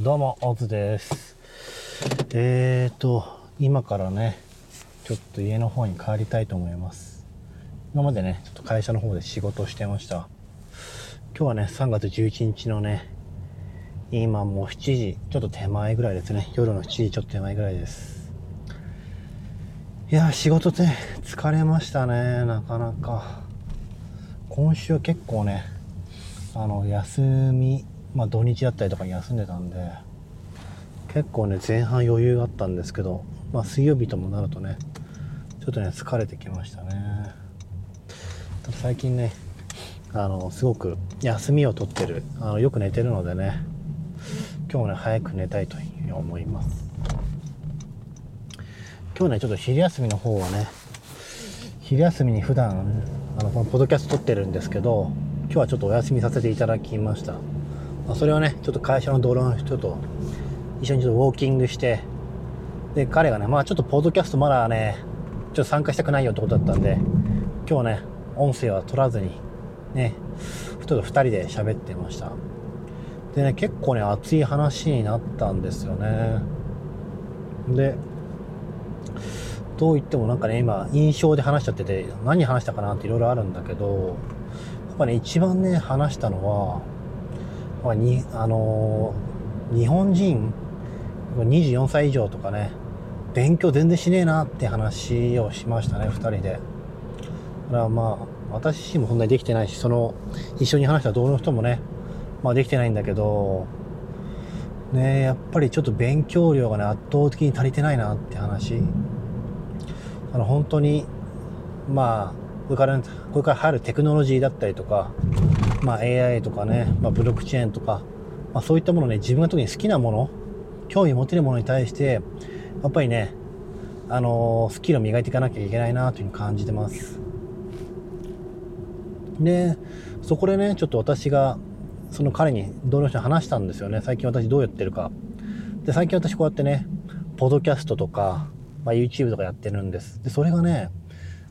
どうも、オズです。えーと、今からね、ちょっと家の方に帰りたいと思います。今までね、ちょっと会社の方で仕事をしてました。今日はね、3月11日のね、今もう7時、ちょっと手前ぐらいですね。夜の7時ちょっと手前ぐらいです。いや、仕事って疲れましたね、なかなか。今週は結構ね、あの、休み、まあ土日だったりとかに休んでたんで、結構ね、前半余裕があったんですけど、まあ水曜日ともなるとね、ちょっとね、疲れてきましたね。最近ね、あの、すごく休みを取ってる、あの、よく寝てるのでね、今日もね、早く寝たいというふうに思います。今日ね、ちょっと昼休みの方はね、昼休みに普段、あの、このポッドキャスト撮ってるんですけど、今日はちょっとお休みさせていただきました。まあ、それはね、ちょっと会社の同僚の人と一緒にちょっとウォーキングして、で、彼がね、まあちょっとポッドキャストまだね、ちょっと参加したくないよってことだったんで、今日ね、音声は取らずに、ね、ちょっと二人で喋ってました。でね、結構ね、熱い話になったんですよね。で、どう言ってもなんかね、今、印象で話しちゃってて、何話したかなっていろいろあるんだけど、やっぱね、一番ね、話したのは、まあ、に、あのー日本人、24歳以上とかね、勉強全然しねえなって話をしましたね、二人で。だからまあ、私自身もそんなにできてないし、その、一緒に話した同僚の人もね、まあできてないんだけど、ねやっぱりちょっと勉強量がね、圧倒的に足りてないなって話。あの、本当に、まあ、これから、これから入るテクノロジーだったりとか、まあ AI とかね、まあブロックチェーンとか、まあそういったものね、自分が特に好きなもの、興味持てるものに対して、やっぱりね、あのースキルを磨いていかなきゃいけないなというふうに感じてます。で、そこでね、ちょっと私が、その彼に同僚の人に話したんですよね。最近私どうやってるか。で、最近私こうやってね、ポドキャストとか、まあ、YouTube とかやってるんです。で、それがね、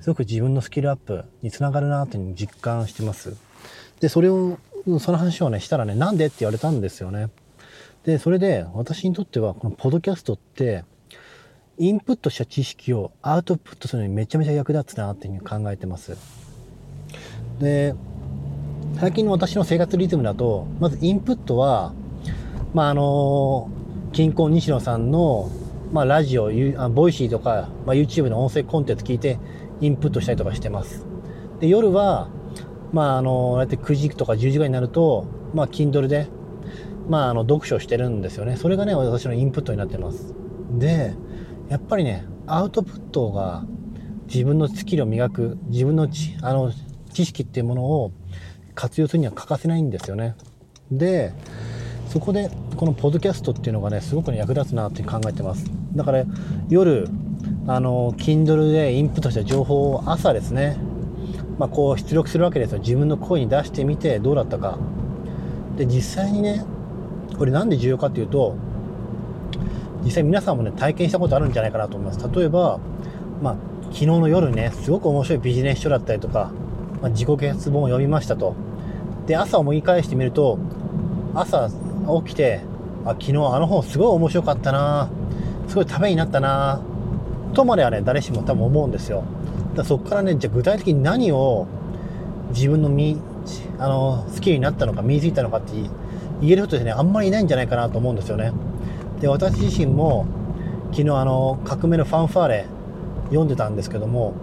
すごく自分のスキルアップにつながるなというふうに実感してます。で、それを、その話をね、したらね、なんでって言われたんですよね。で、それで、私にとっては、このポドキャストって、インプットした知識をアウトプットするのにめちゃめちゃ役立つなっていうふうに考えてます。で、最近の私の生活リズムだと、まずインプットは、まあ、あの、キンコン西野さんの、まあ、ラジオ、 Voicy とか、まあ、YouTube の音声コンテンツ聞いて、インプットしたりとかしてます。で、夜は、まあ、あの、だいたい9時とか10時ぐらいになると、まあ、Kindle で、まあ、あの、読書してるんですよね。それがね、私のインプットになってます。で、やっぱりね、アウトプットが自分のスキルを磨く、自分の知あの知識っていうものを活用するには欠かせないんですよね。で、そこで、このポッドキャストっていうのがね、すごく、ね、役立つなって考えてます。だから、夜、あの、Kindle でインプットした情報を朝ですね、まあ、こう出力するわけですよ。自分の声に出してみてどうだったか。で、実際にね、これなんで重要かっていうと、実際皆さんもね、体験したことあるんじゃないかなと思います。例えば、まあ、昨日の夜ね、すごく面白いビジネス書だったりとか、まあ、自己啓発本を読みましたと。で、朝思い返してみると、朝起きて、あ、昨日あの本すごい面白かったなすごいためになったなとまではね、誰しも多分思うんですよ。だそこからね、じゃあ具体的に何を自分の身、あの、好きになったのか、身についたのかって言える人ですね、あんまりいないんじゃないかなと思うんですよね。で、私自身も、昨日あの、革命のファンファーレ読んでたんですけども、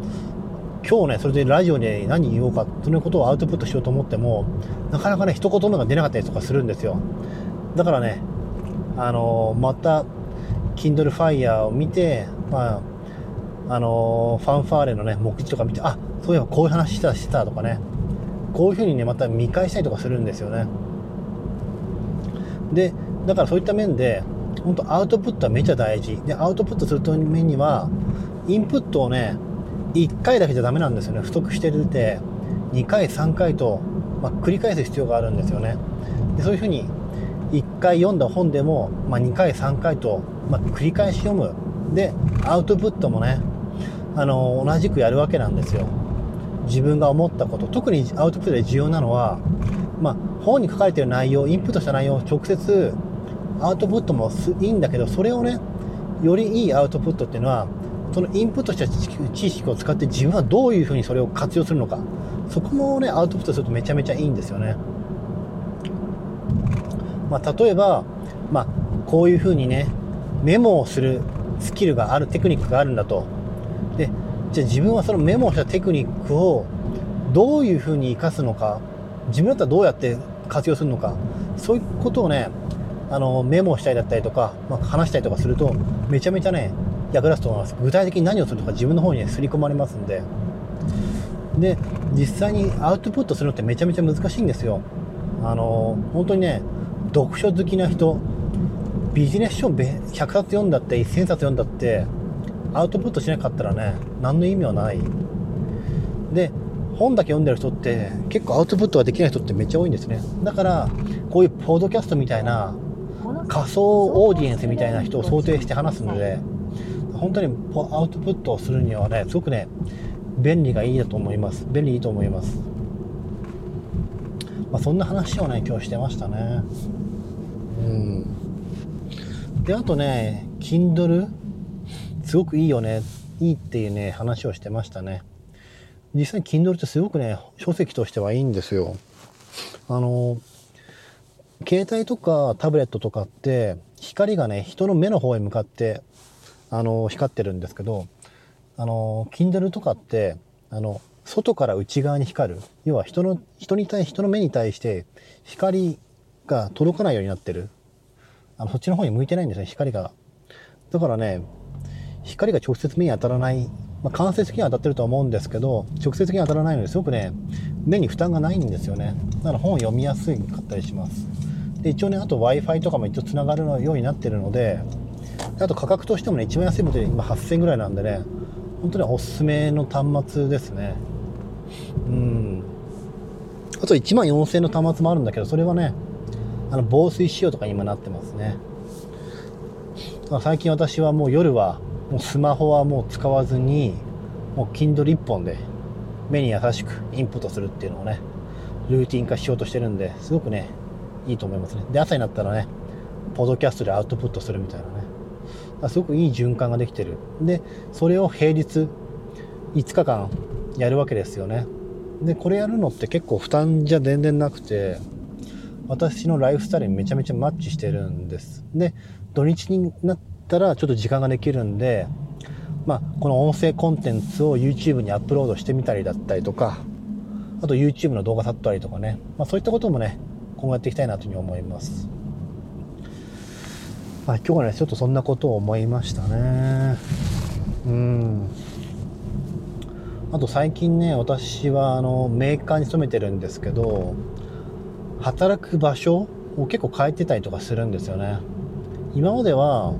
今日ね、それでラジオで何言おうか、そのことをアウトプットしようと思っても、なかなかね、一言目が出なかったりとかするんですよ。だからね、あのまた、Kindle Fire を見て、まあ、あのファンファーレのね、目次とか見て、あ、そういえばこういう話してたしてたとかね、こういう風にね、また見返したりとかするんですよね。で、だからそういった面で、本当アウトプットはめちゃ大事。で、アウトプットするためには、インプットをね、1回だけじゃダメなんですよね。不足してるて、2回、3回と、まあ、繰り返す必要があるんですよね。でそういうふうに、1回読んだ本でも、まあ、2回、3回と、まあ、繰り返し読む。で、アウトプットもね、あの、同じくやるわけなんですよ。自分が思ったこと、特にアウトプットで重要なのは、まあ、本に書かれている内容、インプットした内容を直接、アウトプットもいいんだけどそれをねよりいいアウトプットっていうのはそのインプットした知識を使って自分はどういうふうにそれを活用するのか。そこもねアウトプットするとめちゃめちゃいいんですよね、まあ、例えば、まあ、こういうふうにねメモをするスキルがあるテクニックがあるんだと。でじゃあ自分はそのメモしたテクニックをどういうふうに生かすのか自分だったらどうやって活用するのかそういうことをねあのメモしたりだったりとか、まあ、話したりとかするとめちゃめちゃね役立つと思います。具体的に何をするとか自分の方にね刷り込まれますんで。で実際にアウトプットするのってめちゃめちゃ難しいんですよ。あの本当にね読書好きな人ビジネス書100冊読んだって1000冊読んだってアウトプットしなかったらね何の意味はない。で本だけ読んでる人って結構アウトプットができない人ってめっちゃ多いんですね。だからこういうポッドキャストみたいな仮想オーディエンスみたいな人を想定して話すので本当にアウトプットをするにはねすごくね便利がいいだと思います。便利いいと思います、まあ、そんな話をね今日してましたね。うん。であとね Kindle すごくいいよねいいっていうね話をしてましたね。実際 Kindle ってすごくね書籍としてはいいんですよ。あの携帯とかタブレットとかって光がね人の目の方へ向かってあの光ってるんですけどあの Kindle とかってあの外から内側に光る。要は人の人に対人の目に対して光が届かないようになってる。あのそっちの方に向いてないんですね光が。だからね光が直接目に当たらないまあ、間接的には当たってるとは思うんですけど直接的には当たらないのですごくね目に負担がないんですよね。だから本を読みやすかったりします。で一応ねあと w i f i とかも一応つながるようになってるのであと価格としてもね一番安いモデル今8000円ぐらいなんでね本当におすすめの端末ですね。うん。あと1万4000円の端末もあるんだけどそれはねあの防水仕様とか今なってますね。最近私はもう夜はもうスマホはもう使わずにもう Kindle 1本で目に優しくインプットするっていうのをねルーティン化しようとしてるんですごくねいいと思いますね。で朝になったらねポドキャストでアウトプットするみたいなね。すごくいい循環ができてる。でそれを平日5日間やるわけですよね。でこれやるのって結構負担じゃ全然なくて私のライフスタイルにめちゃめちゃマッチしてるんです。で土日になってたらちょっと時間ができるんで、まあ、この音声コンテンツを YouTube にアップロードしてみたりだったりとか、あと YouTube の動画撮ったりとかね、まあ、そういったこともね、今後やっていきたいなというふうに思います。まあ、今日はね、ちょっとそんなことを思いましたね。うん。あと最近ね、私はあのメーカーに勤めてるんですけど、働く場所を結構変えてたりとかするんですよね。今までは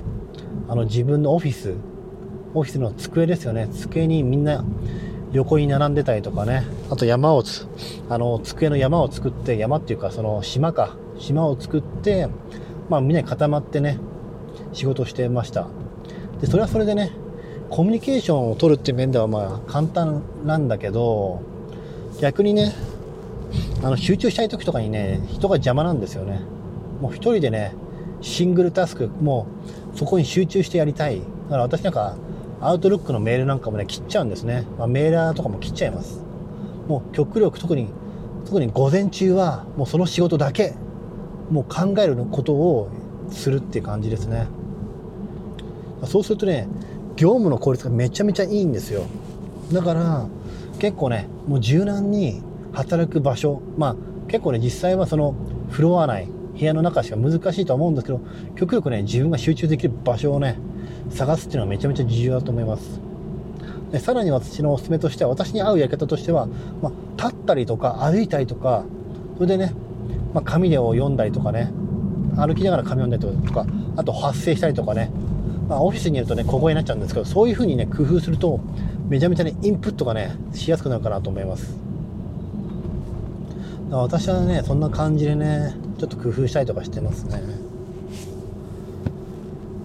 あの自分のオフィスオフィスの机ですよね。机にみんな横に並んでたりとかね。あと山をつあの机の山を作って山っていうかその島か。島を作ってまあみんな固まってね仕事してました。でそれはそれでねコミュニケーションを取るっていう面ではまあ簡単なんだけど逆にねあの集中したい時とかにね人が邪魔なんですよね。もう一人でねシングルタスクもうそこに集中してやりたい。だから私なんかアウトルックのメールなんかもね切っちゃうんですね、まあ、メーラーとかも切っちゃいます。もう極力特に特に午前中はもうその仕事だけもう考えることをするっていう感じですね。そうするとね業務の効率がめちゃめちゃいいんですよ。だから結構ねもう柔軟に働く場所まあ結構ね実際はそのフロア内部屋の中しか難しいと思うんですけど、極力ね、自分が集中できる場所をね、探すっていうのはめちゃめちゃ重要だと思います。でさらに私のおすすめとしては、私に合うやり方としては、まあ、立ったりとか歩いたりとか、それでね、まあ、紙を読んだりとかね、歩きながら紙読んだりとか、あと発声したりとかね、まあ、オフィスにいるとね、小声になっちゃうんですけど、そういう風にね、工夫すると、めちゃめちゃね、インプットがね、しやすくなるかなと思います。私はね、そんな感じでね、ちょっと工夫したりとかしてますね。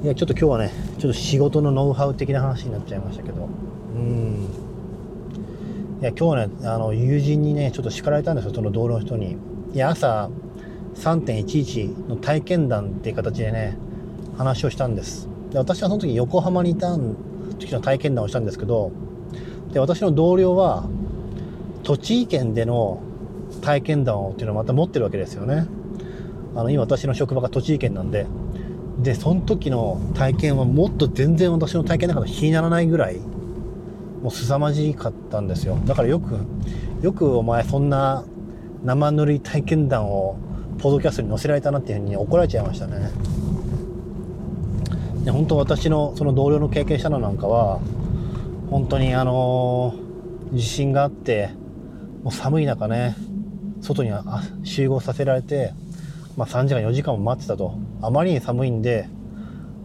いやちょっと今日はねちょっと仕事のノウハウ的な話になっちゃいましたけど。うん。いや今日ねあの友人にねちょっと叱られたんですよその同僚の人に。いや朝3.11の体験談っていう形でね、話をしたんです。で、私はその時横浜にいた時の体験談をしたんですけど、で、私の同僚は、栃木県での体験談をっていうのをまた持ってるわけですよね。あの、今私の職場が栃木県なんで、で、その時の体験はもっと全然私の体験の中で気にならないぐらい、もう凄まじかったんですよ。だからよく、よくお前そんな生塗り体験談をポッドキャストに載せられたなっていうふうに怒られちゃいましたね。で本当私のその同僚の経験したのなんかは、本当にあのー、地震があって、もう寒い中ね、外に集合させられて、まあ、3時間4時間も待ってたと。あまりに寒いんで、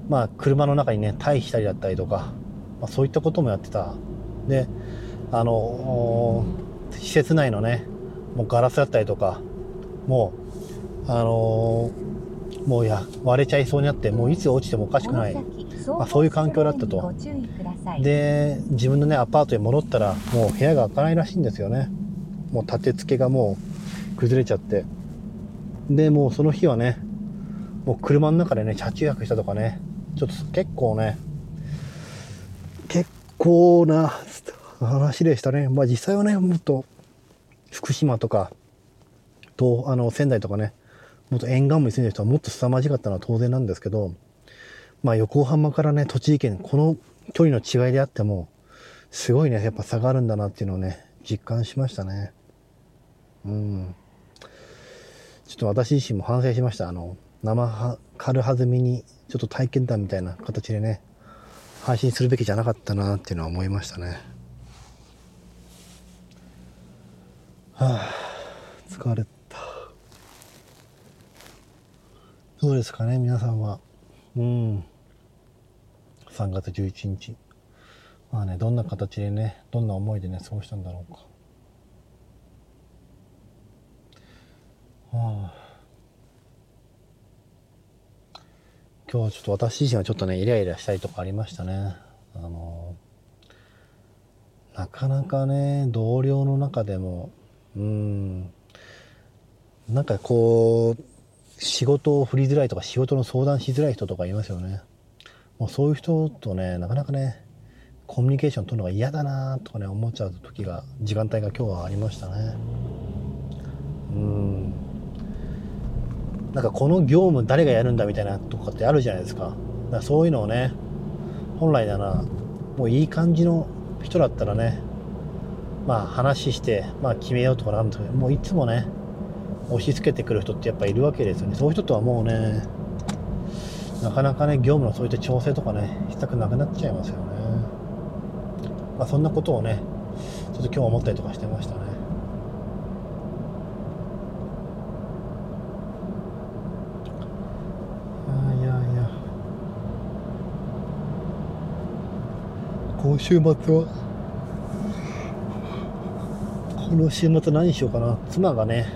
まあ、車の中にね、退避したりだったりとか、まあ、そういったこともやってた。で、あの施設内のね、もうガラスだったりとか、もう、あのー、もうや、割れちゃいそうになって、もういつ落ちてもおかしくない。まあ、そういう環境だったと。で、自分のね、アパートに戻ったら、もう部屋が開かないらしいんですよね。もう立て付けがもう崩れちゃって。で、もうその日はね、もう車の中でね、車中泊したとかね、ちょっと結構ね、結構な話でしたね。まあ実際はね、もっと福島とか、と、あの、仙台とかね、もっと沿岸部に住んでる人はもっと凄まじかったのは当然なんですけど、まあ横浜からね、栃木県、この距離の違いであっても、すごいね、やっぱ差があるんだなっていうのをね、実感しましたね。うん。ちょっと私自身も反省しました。あの、生軽はずみに、ちょっと体験談みたいな形でね、配信するべきじゃなかったなっていうのは思いましたね。はあ、疲れた。どうですかね、皆さんは。うん。3月11日。まあね、どんな形でね、どんな思いでね、過ごしたんだろうか。あ、今日はちょっと私自身はちょっとね、イライラしたりとかありましたね。あの、なかなかね、同僚の中でも、うん、なんかこう、仕事を振りづらいとか仕事の相談しづらい人とかいますよね。もうそういう人とね、なかなかね、コミュニケーション取るのが嫌だなとかね、思っちゃう時が、時間帯が今日はありましたね。うん。なんかこの業務誰がやるんだみたいなとかってあるじゃないですか。だからそういうのをね、本来なら、もういい感じの人だったらね、まあ話して、まあ決めようとかなんとか、もういつもね、押し付けてくる人ってやっぱいるわけですよね。そういう人とはもうね、なかなかね、業務のそういった調整とかね、したくなくなっちゃいますよね。まあそんなことをね、ちょっと今日思ったりとかしてましたね。あいやいや。今週末は、この週末何しようかな。妻がね、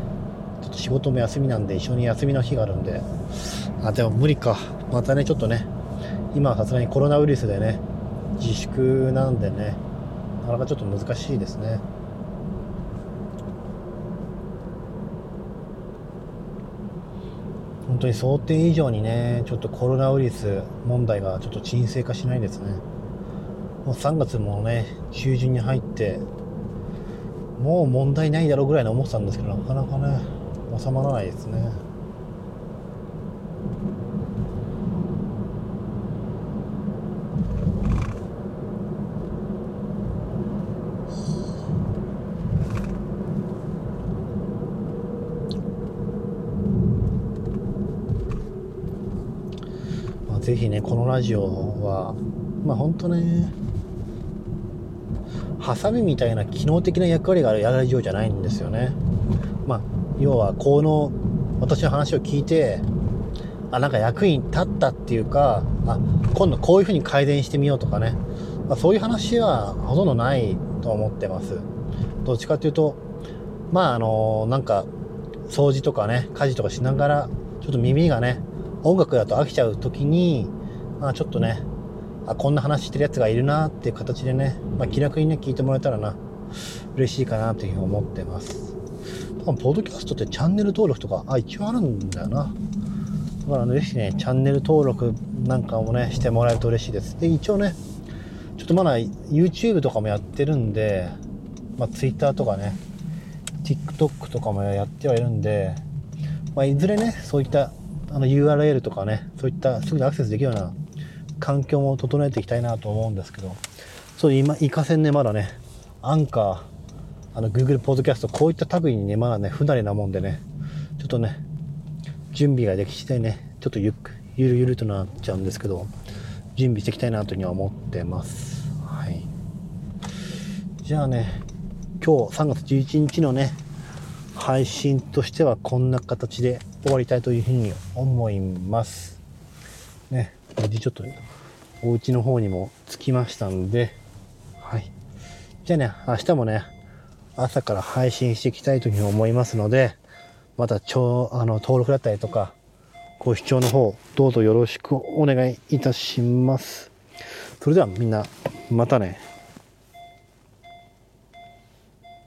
ちょっと仕事も休みなんで一緒に休みの日があるんで、あ、でも無理か。またね、ちょっとね、今はさすがにコロナウイルスでね、自粛なんでね、なかなかちょっと難しいですね。本当に想定以上にね、ちょっとコロナウイルス問題がちょっと沈静化しないですね。もう3月もね、中旬に入って、もう問題ないだろうぐらいの思ってたんですけどなかなかね収まらないですね。まあ、ぜひねこのラジオはまあ本当ねハサミみたいな機能的な役割があるラジオじゃないんですよね。まあ、要は、この、私の話を聞いて、あ、なんか役に立ったっていうか、あ、今度こういう風に改善してみようとかね。まあ、そういう話はほとんどないと思ってます。どっちかっていうと、まあ、あの、なんか、掃除とかね、家事とかしながら、ちょっと耳がね、音楽だと飽きちゃう時に、まあ、ちょっとね、あ、こんな話してるやつがいるなっていう形でね、まあ、気楽にね、聞いてもらえたらな、嬉しいかなというふうに思ってます。多分ポッドキャストってチャンネル登録とか、あ、一応あるんだよな。だからね、ぜひね、チャンネル登録なんかもね、してもらえると嬉しいです。で、一応ね、ちょっとまだ YouTube とかもやってるんで、まあ、Twitter とかね、TikTok とかもやってはいるんで、まあ、いずれね、そういったあの URL とかね、そういったすぐにアクセスできるような環境も整えていきたいなと思うんですけど、そう今、いかせんね、まだね、アンカー、あの Google ポッドキャスト、こういった類にね、まだね、不慣れなもんでね、ちょっとね、準備ができ次第ね、ちょっとゆっくゆるゆるとなっちゃうんですけど、準備していきたいなというには思ってます。はい。じゃあね、今日3月11日のね、配信としてはこんな形で終わりたいというふうに思います。ね、無事ちょっとお家の方にも着きましたんで、はい。じゃあね、明日もね、朝から配信していきたいというふうに思いますので、また、超、あの、登録だったりとか、ご視聴の方、どうぞよろしくお願いいたします。それではみんな、またね。